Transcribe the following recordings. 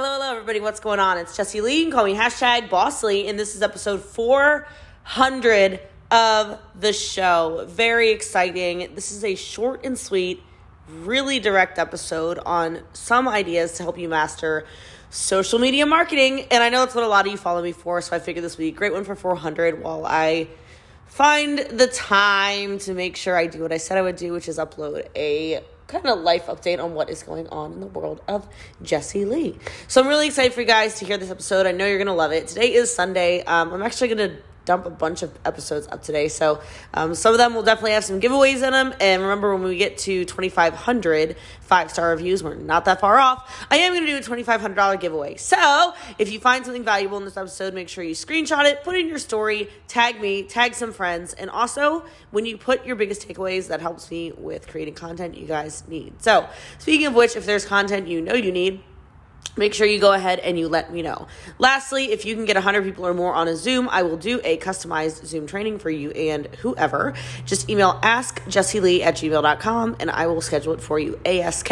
Hello, hello, everybody. What's going on? It's Jessie Lee. You can call me hashtag Boss Lee, and this is episode 400 of the show. Very exciting. This is a short and sweet, really direct episode on some ideas to help you master social media marketing. And I know that's what a lot of you follow me for, so I figured this would be a great one for 400 while I find the time to make sure I do what I said I would do, which is upload a kind of life update on what is going on in the world of Jessie Lee. So I'm really excited for you guys to hear this episode. I know you're gonna love it. Today is Sunday. Um, I'm actually gonna dump a bunch of episodes up today. So um, some of them will definitely have some giveaways in them. And remember, when we get to 2,500 five star reviews, we're not that far off. I am going to do a $2,500 giveaway. So if you find something valuable in this episode, make sure you screenshot it, put in your story, tag me, tag some friends. And also, when you put your biggest takeaways, that helps me with creating content you guys need. So speaking of which, if there's content you know you need, make sure you go ahead and you let me know. Lastly, if you can get 100 people or more on a Zoom, I will do a customized Zoom training for you and whoever. Just email askjessielee at gmail.com and I will schedule it for you. ASK,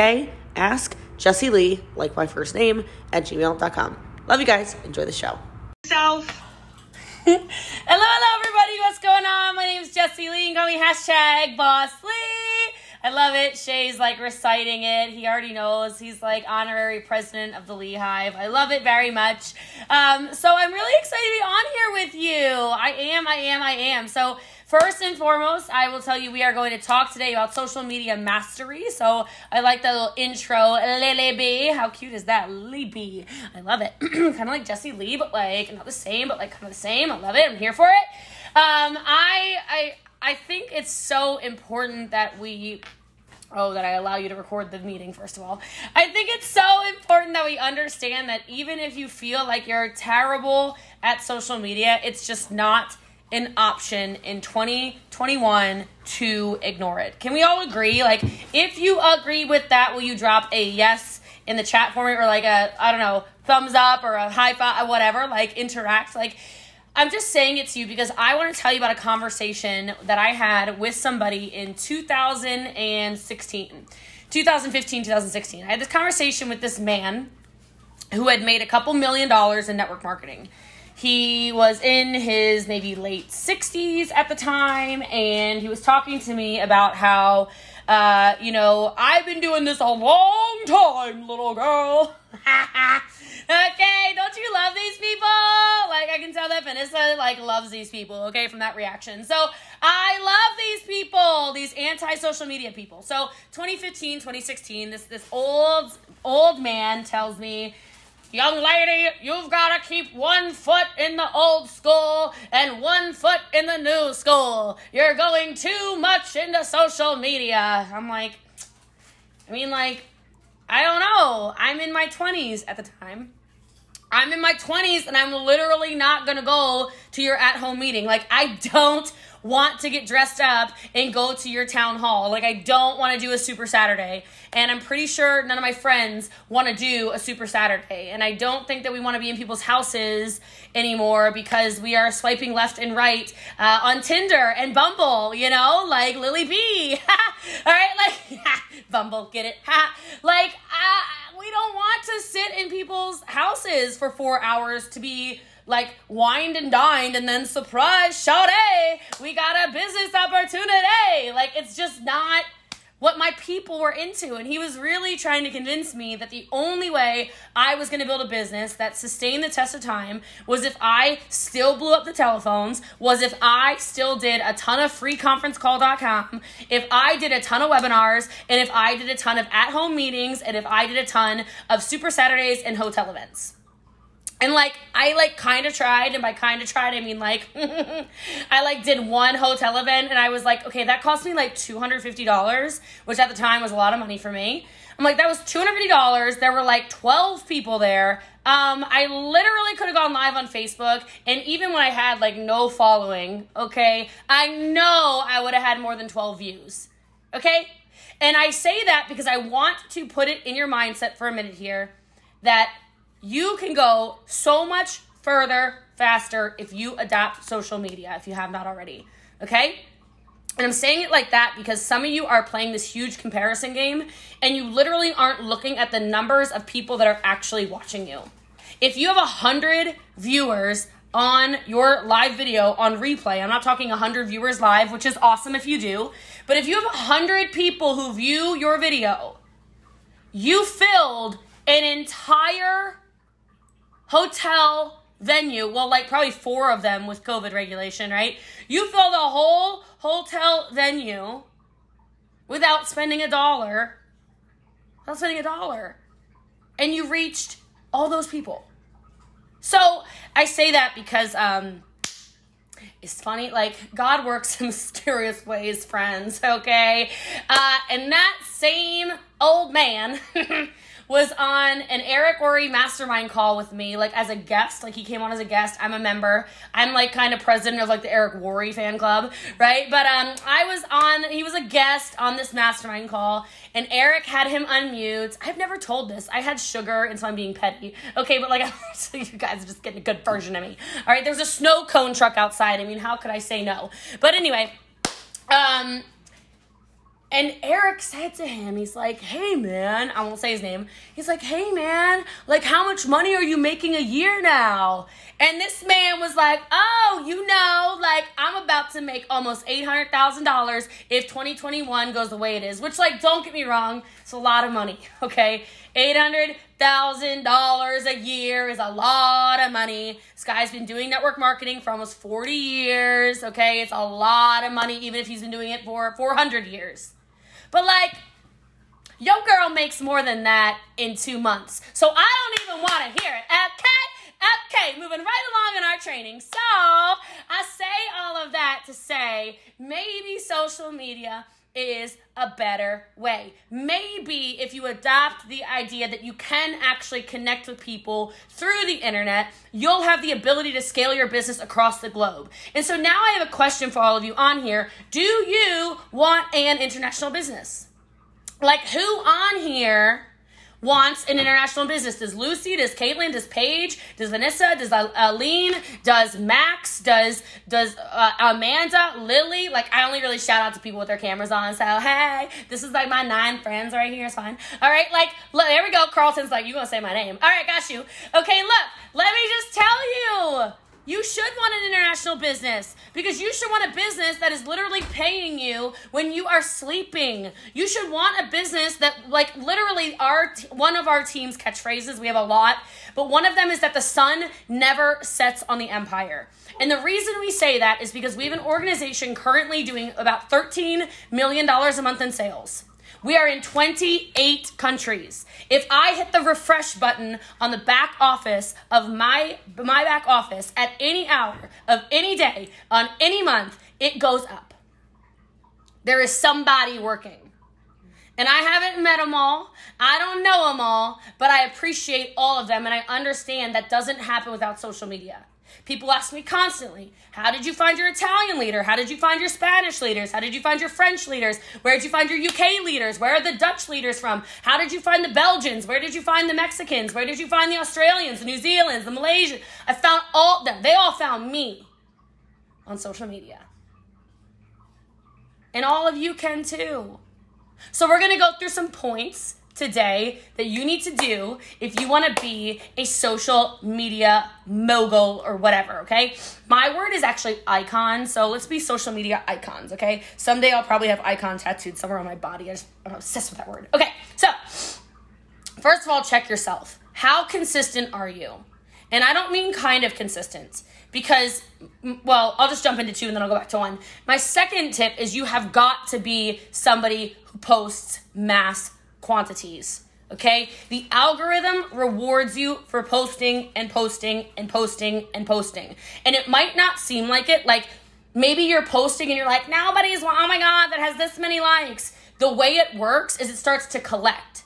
ask Jessie Lee, like my first name, at gmail.com. Love you guys. Enjoy the show. Self. hello, hello, everybody. What's going on? My name is Jessie Lee. You can call me hashtag Boss Lee. I love it. Shay's like reciting it. He already knows. He's like honorary president of the Lee Hive. I love it very much. Um, so I'm really excited to be on here with you. I am, I am, I am. So First and foremost, I will tell you we are going to talk today about social media mastery. So I like the little intro, B. How cute is that, B? I love it. kind of like Jessie Lee, but like not the same, but like kind of the same. I love it. I'm here for it. Um, I I I think it's so important that we oh that i allow you to record the meeting first of all. I think it's so important that we understand that even if you feel like you're terrible at social media it's just not an option in 2021 to ignore it. Can we all agree? Like if you agree with that will you drop a yes in the chat for me or like a i don't know thumbs up or a high five whatever like interact? Like I'm just saying it to you because I want to tell you about a conversation that I had with somebody in 2016, 2015, 2016. I had this conversation with this man who had made a couple million dollars in network marketing. He was in his maybe late 60s at the time, and he was talking to me about how, uh, you know, I've been doing this a long time, little girl. okay, don't you love these people? Like I can tell that Vanessa like loves these people, okay, from that reaction. So I love these people, these anti-social media people. So 2015, 2016, this this old old man tells me Young lady, you've got to keep one foot in the old school and one foot in the new school. You're going too much into social media. I'm like, I mean, like, I don't know. I'm in my 20s at the time. I'm in my 20s and I'm literally not gonna go to your at home meeting. Like, I don't want to get dressed up and go to your town hall. Like, I don't wanna do a Super Saturday. And I'm pretty sure none of my friends wanna do a Super Saturday. And I don't think that we wanna be in people's houses anymore because we are swiping left and right uh, on Tinder and Bumble, you know, like Lily B. All right, like, Bumble, get it? like, uh, we don't want to sit in people's houses for four hours to be like wined and dined and then surprise, shout we got a business opportunity. Like it's just not what my people were into. And he was really trying to convince me that the only way I was going to build a business that sustained the test of time was if I still blew up the telephones, was if I still did a ton of freeconferencecall.com, if I did a ton of webinars, and if I did a ton of at home meetings, and if I did a ton of Super Saturdays and hotel events. And like I like kind of tried, and by kind of tried I mean like I like did one hotel event, and I was like, okay, that cost me like two hundred fifty dollars, which at the time was a lot of money for me. I'm like, that was two hundred fifty dollars. There were like twelve people there. Um, I literally could have gone live on Facebook, and even when I had like no following, okay, I know I would have had more than twelve views. Okay, and I say that because I want to put it in your mindset for a minute here that you can go so much further faster if you adopt social media if you have not already. Okay? And I'm saying it like that because some of you are playing this huge comparison game and you literally aren't looking at the numbers of people that are actually watching you. If you have a hundred viewers on your live video on replay, I'm not talking a hundred viewers live, which is awesome if you do, but if you have a hundred people who view your video, you filled an entire hotel venue. Well, like probably four of them with COVID regulation, right? You filled a whole hotel venue without spending a dollar. Without spending a dollar. And you reached all those people. So I say that because um it's funny, like God works in mysterious ways, friends, okay? Uh, and that same old man was on an Eric Worre mastermind call with me, like as a guest. Like he came on as a guest. I'm a member. I'm like kind of president of like the Eric Worre fan club, right? But um, I was on. He was a guest on this mastermind call, and Eric had him unmute. I've never told this. I had sugar, and so I'm being petty. Okay, but like so you guys are just getting a good version of me. All right, there's a snow cone truck outside. I mean, how could I say no? But anyway, um and Eric said to him, he's like, hey man, I won't say his name. He's like, hey man, like how much money are you making a year now? And this man was like, oh, you know, like I'm about to make almost $800,000 if 2021 goes the way it is, which, like, don't get me wrong, it's a lot of money, okay? $800,000 a year is a lot of money. This guy's been doing network marketing for almost 40 years, okay? It's a lot of money, even if he's been doing it for 400 years. But like, your girl makes more than that in two months. So I don't even want to hear it. Okay? Okay, moving right along in our training. So I say all of that to say maybe social media is a better way. Maybe if you adopt the idea that you can actually connect with people through the internet, you'll have the ability to scale your business across the globe. And so now I have a question for all of you on here. Do you want an international business? Like, who on here wants an international business. Does Lucy, does Caitlin, does Paige, does Vanessa, does Aline, does Max, does does uh, Amanda, Lily? Like I only really shout out to people with their cameras on. So hey, this is like my nine friends right here. It's fine. All right, like look, there we go. Carlton's like you gonna say my name. All right, got you. Okay, look, let me just tell you. You should want an international business because you should want a business that is literally paying you when you are sleeping. You should want a business that, like, literally, our one of our team's catchphrases. We have a lot, but one of them is that the sun never sets on the empire. And the reason we say that is because we have an organization currently doing about $13 million a month in sales. We are in 28 countries. If I hit the refresh button on the back office of my my back office at any hour of any day on any month, it goes up. There is somebody working. And I haven't met them all. I don't know them all, but I appreciate all of them and I understand that doesn't happen without social media. People ask me constantly, how did you find your Italian leader? How did you find your Spanish leaders? How did you find your French leaders? Where did you find your UK leaders? Where are the Dutch leaders from? How did you find the Belgians? Where did you find the Mexicans? Where did you find the Australians, the New Zealanders, the Malaysians? I found all them. They all found me on social media. And all of you can too. So we're going to go through some points today that you need to do if you want to be a social media mogul or whatever, okay? My word is actually icon, so let's be social media icons, okay? Someday I'll probably have icon tattooed somewhere on my body. I just, I'm obsessed with that word. Okay, so first of all, check yourself. How consistent are you? And I don't mean kind of consistent because, well, I'll just jump into two and then I'll go back to one. My second tip is you have got to be somebody who posts mass quantities. Okay? The algorithm rewards you for posting and posting and posting and posting. And it might not seem like it. Like maybe you're posting and you're like, nobody's, oh my God, that has this many likes. The way it works is it starts to collect.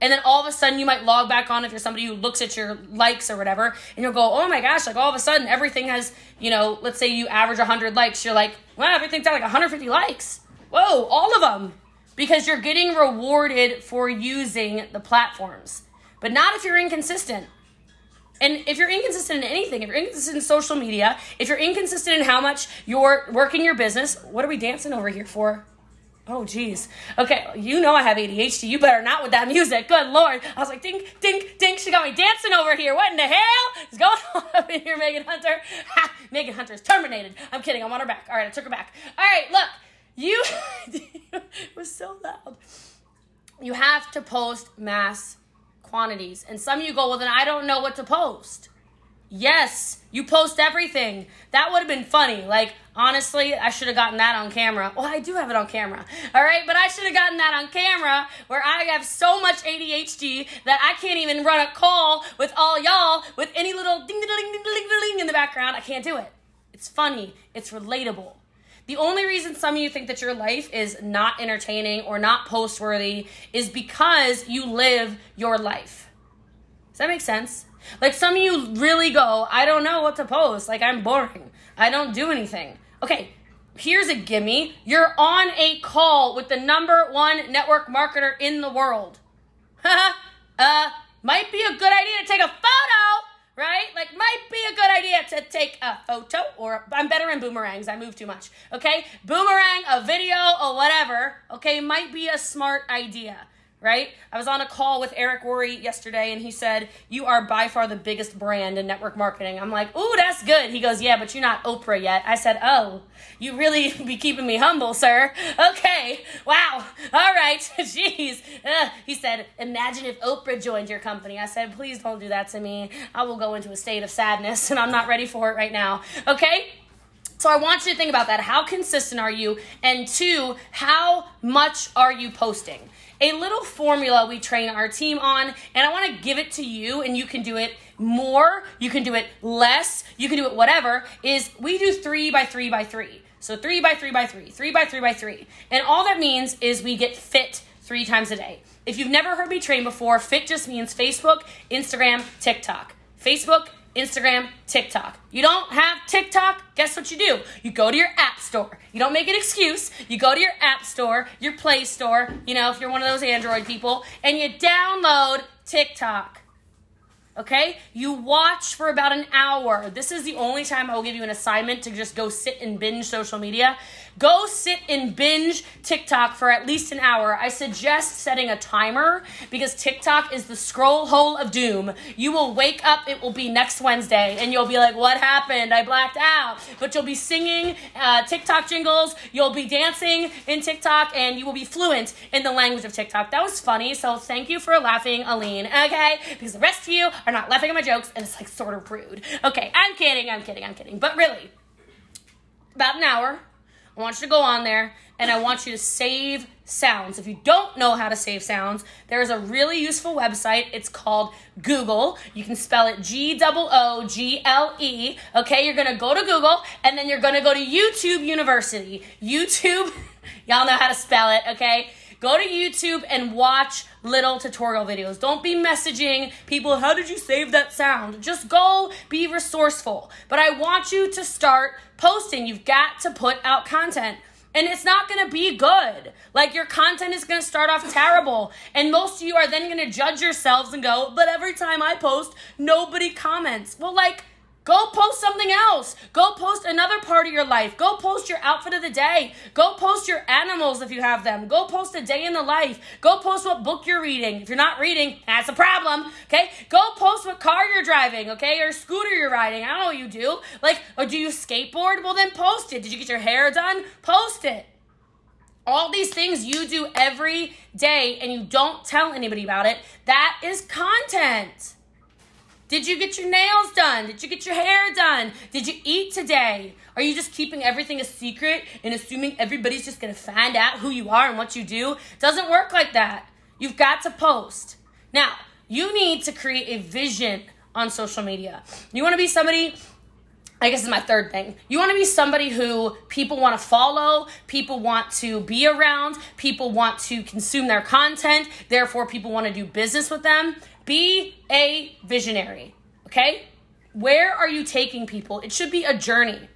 And then all of a sudden you might log back on if you're somebody who looks at your likes or whatever, and you'll go, oh my gosh, like all of a sudden everything has, you know, let's say you average 100 likes, you're like, wow, everything's at like 150 likes. Whoa, all of them because you're getting rewarded for using the platforms. But not if you're inconsistent. And if you're inconsistent in anything, if you're inconsistent in social media, if you're inconsistent in how much you're working your business, what are we dancing over here for? Oh, geez. Okay, you know I have ADHD. You better not with that music. Good lord. I was like, dink, dink, dink. She got me dancing over here. What in the hell is going on up in here, Megan Hunter? Ha! Megan Hunter is terminated. I'm kidding. I'm on her back. All right, I took her back. All right, look. You. was so loud. You have to post mass quantities. And some of you go, well, then I don't know what to post. Yes, you post everything. That would have been funny. Like, honestly, I should have gotten that on camera. Well, I do have it on camera. All right, but I should have gotten that on camera where I have so much ADHD that I can't even run a call with all y'all with any little ding ding ding ding ding ding in the background. I can't do it. It's funny, it's relatable. The only reason some of you think that your life is not entertaining or not post worthy is because you live your life. Does that make sense? Like some of you really go, I don't know what to post. Like I'm boring. I don't do anything. Okay, here's a gimme. You're on a call with the number one network marketer in the world. uh, might be a good idea to take a photo right? Like, might be a good idea to take a photo, or I'm better in boomerangs. I move too much. Okay, boomerang, a video, or whatever. Okay, might be a smart idea right? I was on a call with Eric Worre yesterday and he said, You are by far the biggest brand in network marketing. I'm like, Ooh, that's good. He goes, Yeah, but you're not Oprah yet. I said, Oh, you really be keeping me humble, sir. Okay, wow. All right, jeez. Uh, he said, Imagine if Oprah joined your company. I said, Please don't do that to me. I will go into a state of sadness and I'm not ready for it right now. Okay? So I want you to think about that. How consistent are you? And two, how much are you posting? A little formula we train our team on, and I want to give it to you, and you can do it more, you can do it less, you can do it whatever. Is we do three by three by three. So three by three by three, three by three by three. And all that means is we get fit three times a day. If you've never heard me train before, fit just means Facebook, Instagram, TikTok. Facebook, Instagram, TikTok. You don't have TikTok? Guess what you do? You go to your app store. You don't make an excuse. You go to your app store, your Play Store, you know, if you're one of those Android people, and you download TikTok. Okay? You watch for about an hour. This is the only time I will give you an assignment to just go sit and binge social media. Go sit and binge TikTok for at least an hour. I suggest setting a timer because TikTok is the scroll hole of doom. You will wake up, it will be next Wednesday, and you'll be like, What happened? I blacked out. But you'll be singing uh, TikTok jingles, you'll be dancing in TikTok, and you will be fluent in the language of TikTok. That was funny, so thank you for laughing, Aline, okay? Because the rest of you are not laughing at my jokes, and it's like sort of rude. Okay, I'm kidding, I'm kidding, I'm kidding. But really, about an hour I want you to go on there and I want you to save sounds. If you don't know how to save sounds, there is a really useful website. It's called Google. You can spell it G O O G L E. Okay, you're gonna go to Google and then you're gonna go to YouTube University. YouTube, y'all know how to spell it, okay? Go to YouTube and watch little tutorial videos. Don't be messaging people, how did you save that sound? Just go be resourceful. But I want you to start posting. You've got to put out content. And it's not gonna be good. Like your content is gonna start off terrible. And most of you are then gonna judge yourselves and go, but every time I post, nobody comments. Well, like, Go post something else. Go post another part of your life. Go post your outfit of the day. Go post your animals if you have them. Go post a day in the life. Go post what book you're reading. If you're not reading, that's a problem. Okay? Go post what car you're driving, okay? Or scooter you're riding. I don't know what you do. Like, or do you skateboard? Well, then post it. Did you get your hair done? Post it. All these things you do every day and you don't tell anybody about it, that is content. Did you get your nails done? Did you get your hair done? Did you eat today? Are you just keeping everything a secret and assuming everybody's just gonna find out who you are and what you do? Doesn't work like that. You've got to post. Now, you need to create a vision on social media. You wanna be somebody I guess is my third thing. You want to be somebody who people want to follow, people want to be around, people want to consume their content, therefore, people want to do business with them. Be a visionary, okay? Where are you taking people? It should be a journey.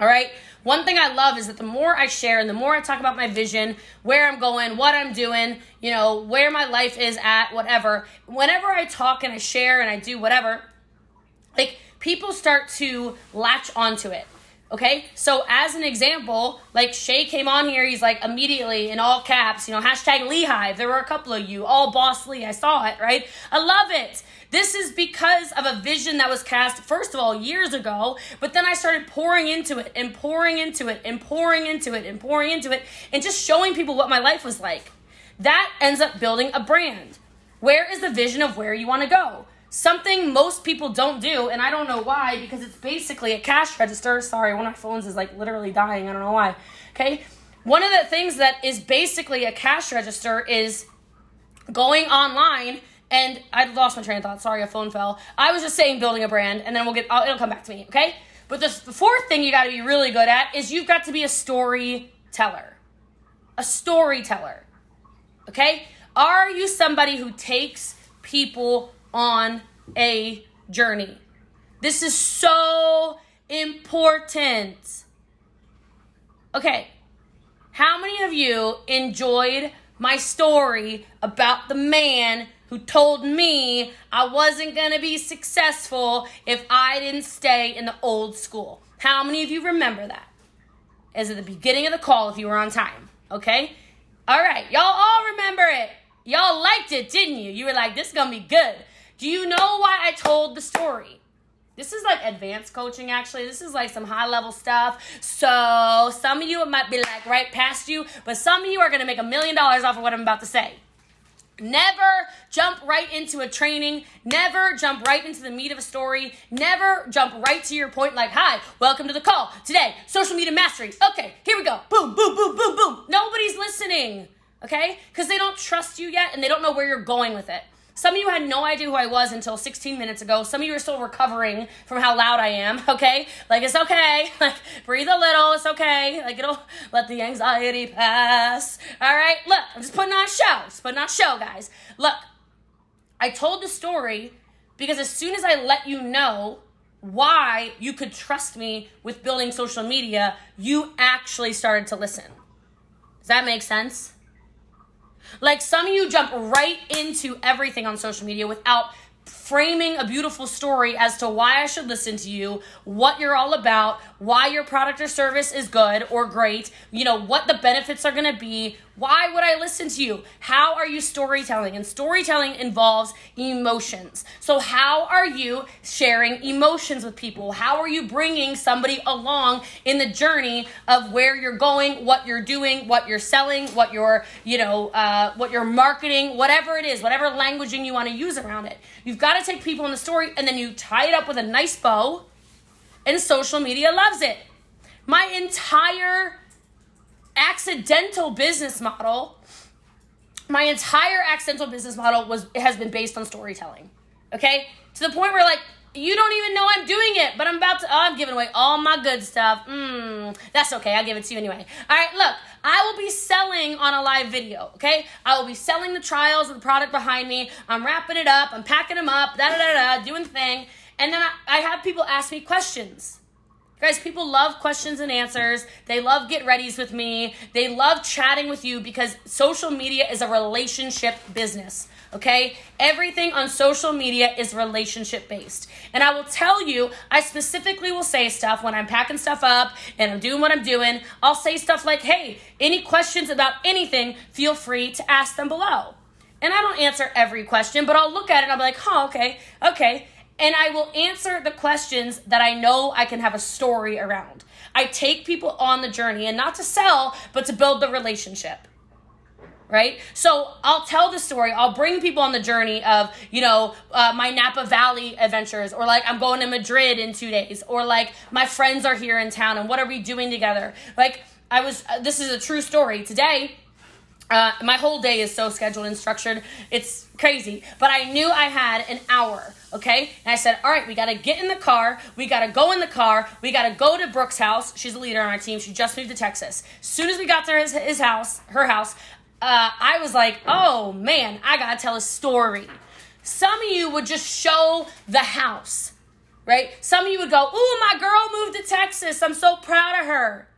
All right. One thing I love is that the more I share and the more I talk about my vision, where I'm going, what I'm doing, you know, where my life is at, whatever, whenever I talk and I share and I do whatever, like people start to latch onto it. Okay, so as an example, like Shay came on here, he's like immediately in all caps, you know, hashtag Lee Hive. There were a couple of you, all Boss Lee. I saw it, right? I love it. This is because of a vision that was cast, first of all, years ago, but then I started pouring into it and pouring into it and pouring into it and pouring into it and just showing people what my life was like. That ends up building a brand. Where is the vision of where you want to go? Something most people don't do, and I don't know why, because it's basically a cash register. Sorry, one of my phones is like literally dying. I don't know why. Okay. One of the things that is basically a cash register is going online and I lost my train of thought. Sorry, a phone fell. I was just saying building a brand, and then we'll get. it'll come back to me. Okay. But the, the fourth thing you got to be really good at is you've got to be a storyteller. A storyteller. Okay. Are you somebody who takes people on a journey. This is so important. Okay, how many of you enjoyed my story about the man who told me I wasn't going to be successful if I didn't stay in the old school? How many of you remember that? As at the beginning of the call if you were on time, okay? All right, y'all all remember it. Y'all liked it, didn't you? You were like, this is going to be good. Do you know why I told the story? This is like advanced coaching, actually. This is like some high level stuff. So, some of you, it might be like right past you, but some of you are gonna make a million dollars off of what I'm about to say. Never jump right into a training. Never jump right into the meat of a story. Never jump right to your point like, hi, welcome to the call. Today, social media mastery. Okay, here we go. Boom, boom, boom, boom, boom. Nobody's listening, okay? Because they don't trust you yet and they don't know where you're going with it. Some of you had no idea who I was until 16 minutes ago. Some of you are still recovering from how loud I am, okay? Like, it's okay. Like, breathe a little. It's okay. Like, it'll let the anxiety pass. All right? Look, I'm just putting on a show. Just putting on a show, guys. Look, I told the story because as soon as I let you know why you could trust me with building social media, you actually started to listen. Does that make sense? Like some of you jump right into everything on social media without framing a beautiful story as to why I should listen to you, what you're all about, why your product or service is good or great, you know, what the benefits are going to be, why would I listen to you? How are you storytelling? And storytelling involves emotions. So, how are you sharing emotions with people? How are you bringing somebody along in the journey of where you're going, what you're doing, what you're selling, what you're, you know, uh, what you're marketing, whatever it is, whatever languaging you want to use around it. You've got to take people in the story and then you tie it up with a nice bow, and social media loves it. My entire accidental business model, my entire accidental business model was has been based on storytelling. Okay? To the point where like you don't even know I'm doing it, but I'm about to. Oh, I'm giving away all my good stuff. Mmm, that's okay. I'll give it to you anyway. All right, look, I will be selling on a live video. Okay, I will be selling the trials of the product behind me. I'm wrapping it up. I'm packing them up. Da da da da. Doing thing, and then I, I have people ask me questions. Guys, people love questions and answers. They love get readies with me. They love chatting with you because social media is a relationship business. Okay? Everything on social media is relationship based. And I will tell you, I specifically will say stuff when I'm packing stuff up and I'm doing what I'm doing. I'll say stuff like, hey, any questions about anything, feel free to ask them below. And I don't answer every question, but I'll look at it and I'll be like, oh, okay, okay and I will answer the questions that I know I can have a story around. I take people on the journey and not to sell, but to build the relationship. Right? So I'll tell the story. I'll bring people on the journey of, you know, uh, my Napa Valley adventures, or like I'm going to Madrid in two days, or like my friends are here in town and what are we doing together? Like, I was, uh, this is a true story. Today, uh, my whole day is so scheduled and structured. It's crazy. But I knew I had an hour, okay? And I said, all right, we got to get in the car. We got to go in the car. We got to go to Brooke's house. She's a leader on our team. She just moved to Texas. As soon as we got to his, his house, her house, uh, I was like, oh man, I got to tell a story. Some of you would just show the house, right? Some of you would go, ooh, my girl moved to Texas. I'm so proud of her.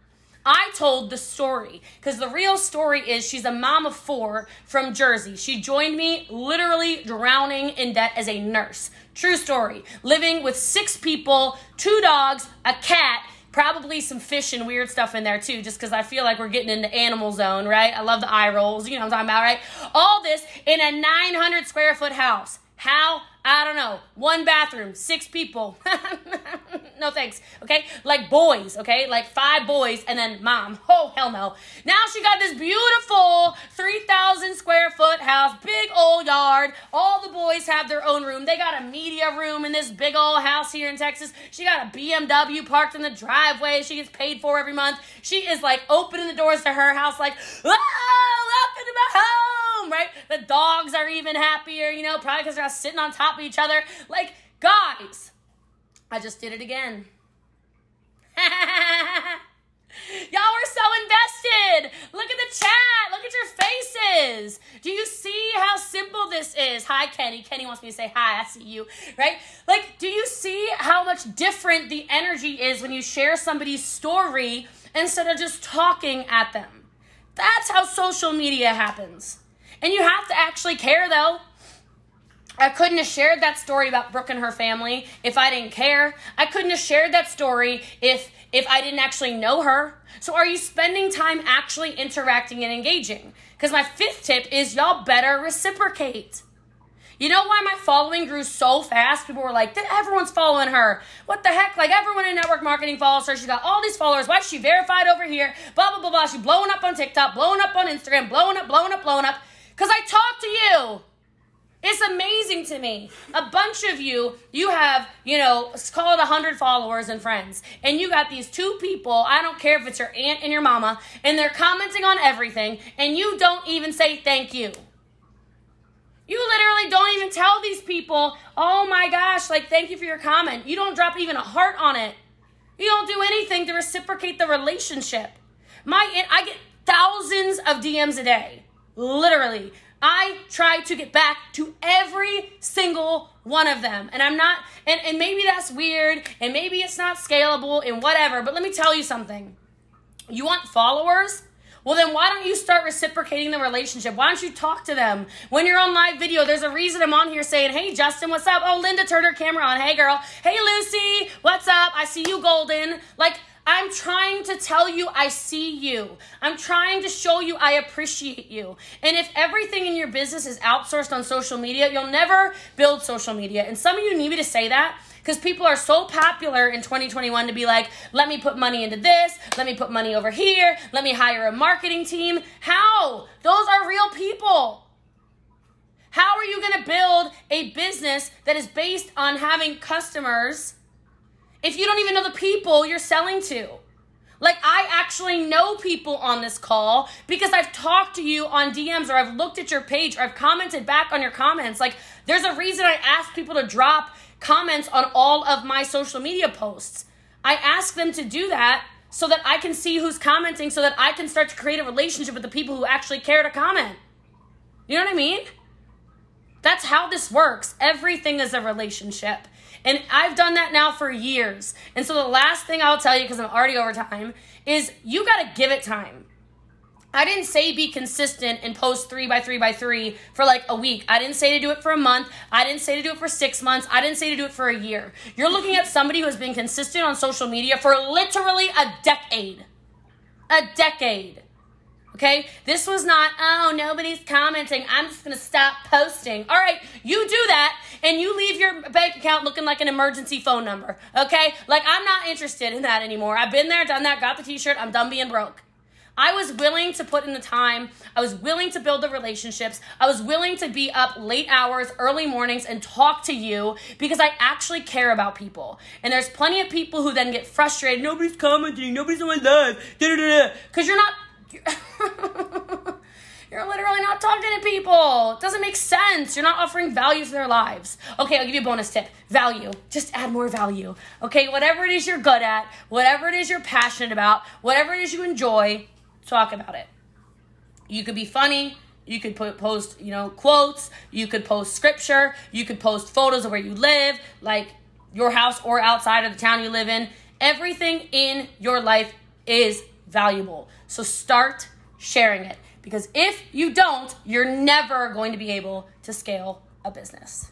I told the story because the real story is she's a mom of four from Jersey. She joined me literally drowning in debt as a nurse. True story. Living with six people, two dogs, a cat, probably some fish and weird stuff in there too, just because I feel like we're getting into animal zone, right? I love the eye rolls, you know what I'm talking about, right? All this in a 900 square foot house. How? I don't know. One bathroom, six people. no thanks. Okay? Like boys, okay? Like five boys and then mom. Oh, hell no. Now she got this beautiful 3,000 square foot house, big old yard. All the boys have their own room. They got a media room in this big old house here in Texas. She got a BMW parked in the driveway she gets paid for every month. She is like opening the doors to her house, like, oh, welcome to my home, right? The dogs are even happier, you know, probably because they're all sitting on top of each other. Like, guys, I just did it again. Y'all were so invested. Look at the chat. Look at your faces. Do you see how simple this is? Hi, Kenny. Kenny wants me to say hi. I see you, right? Like, do you see how much different the energy is when you share somebody's story instead of just talking at them? That's how social media happens. And you have to actually care, though. I couldn't have shared that story about Brooke and her family if I didn't care. I couldn't have shared that story if if I didn't actually know her. So are you spending time actually interacting and engaging? Because my fifth tip is y'all better reciprocate. You know why my following grew so fast? People were like, everyone's following her. What the heck? Like, everyone in network marketing follows her. She's got all these followers. Why is she verified over here? Blah, blah, blah, blah. She's blowing up on TikTok, blowing up on Instagram, blowing up, blowing up, blowing up. Because I talk to you. It's amazing to me. A bunch of you, you have, you know, call it 100 followers and friends. And you got these two people, I don't care if it's your aunt and your mama, and they're commenting on everything, and you don't even say thank you. You literally don't even tell these people, oh my gosh, like, thank you for your comment. You don't drop even a heart on it. You don't do anything to reciprocate the relationship. My, I get thousands of DMs a day. Literally. I try to get back to every single one of them. And I'm not, and, and maybe that's weird, and maybe it's not scalable and whatever, but let me tell you something. You want followers? Well, then why don't you start reciprocating the relationship? Why don't you talk to them? When you're on live video, there's a reason I'm on here saying, Hey, Justin, what's up? Oh, Linda turned her camera on. Hey, girl. Hey, Lucy, what's up? I see you, Golden. Like, I'm trying to tell you I see you. I'm trying to show you I appreciate you. And if everything in your business is outsourced on social media, you'll never build social media. And some of you need me to say that because people are so popular in 2021 to be like, let me put money into this, let me put money over here, let me hire a marketing team. How? Those are real people. How are you going to build a business that is based on having customers? If you don't even know the people you're selling to. Like, I actually know people on this call because I've talked to you on DMs or I've looked at your page or I've commented back on your comments. Like, there's a reason I ask people to drop comments on all of my social media posts. I ask them to do that so that I can see who's commenting so that I can start to create a relationship with the people who actually care to comment. You know what I mean? That's how this works. Everything is a relationship. And I've done that now for years. And so the last thing I'll tell you, because I'm already over time, is you got to give it time. I didn't say be consistent and post three by three by three for like a week. I didn't say to do it for a month. I didn't say to do it for six months. I didn't say to do it for a year. You're looking at somebody who has been consistent on social media for literally a decade. A decade. Okay? This was not, oh, nobody's commenting. I'm just going to stop posting. All right, you do that and you leave your bank account looking like an emergency phone number. Okay? Like, I'm not interested in that anymore. I've been there, done that, got the t shirt. I'm done being broke. I was willing to put in the time. I was willing to build the relationships. I was willing to be up late hours, early mornings, and talk to you because I actually care about people. And there's plenty of people who then get frustrated. Nobody's commenting. Nobody's on my live. Because you're not You're literally not talking to people. It doesn't make sense. You're not offering value to their lives. Okay, I'll give you a bonus tip value. Just add more value. Okay, whatever it is you're good at, whatever it is you're passionate about, whatever it is you enjoy, talk about it. You could be funny. You could put, post, you know, quotes. You could post scripture. You could post photos of where you live, like your house or outside of the town you live in. Everything in your life is valuable. So start sharing it because if you don't, you're never going to be able to scale a business.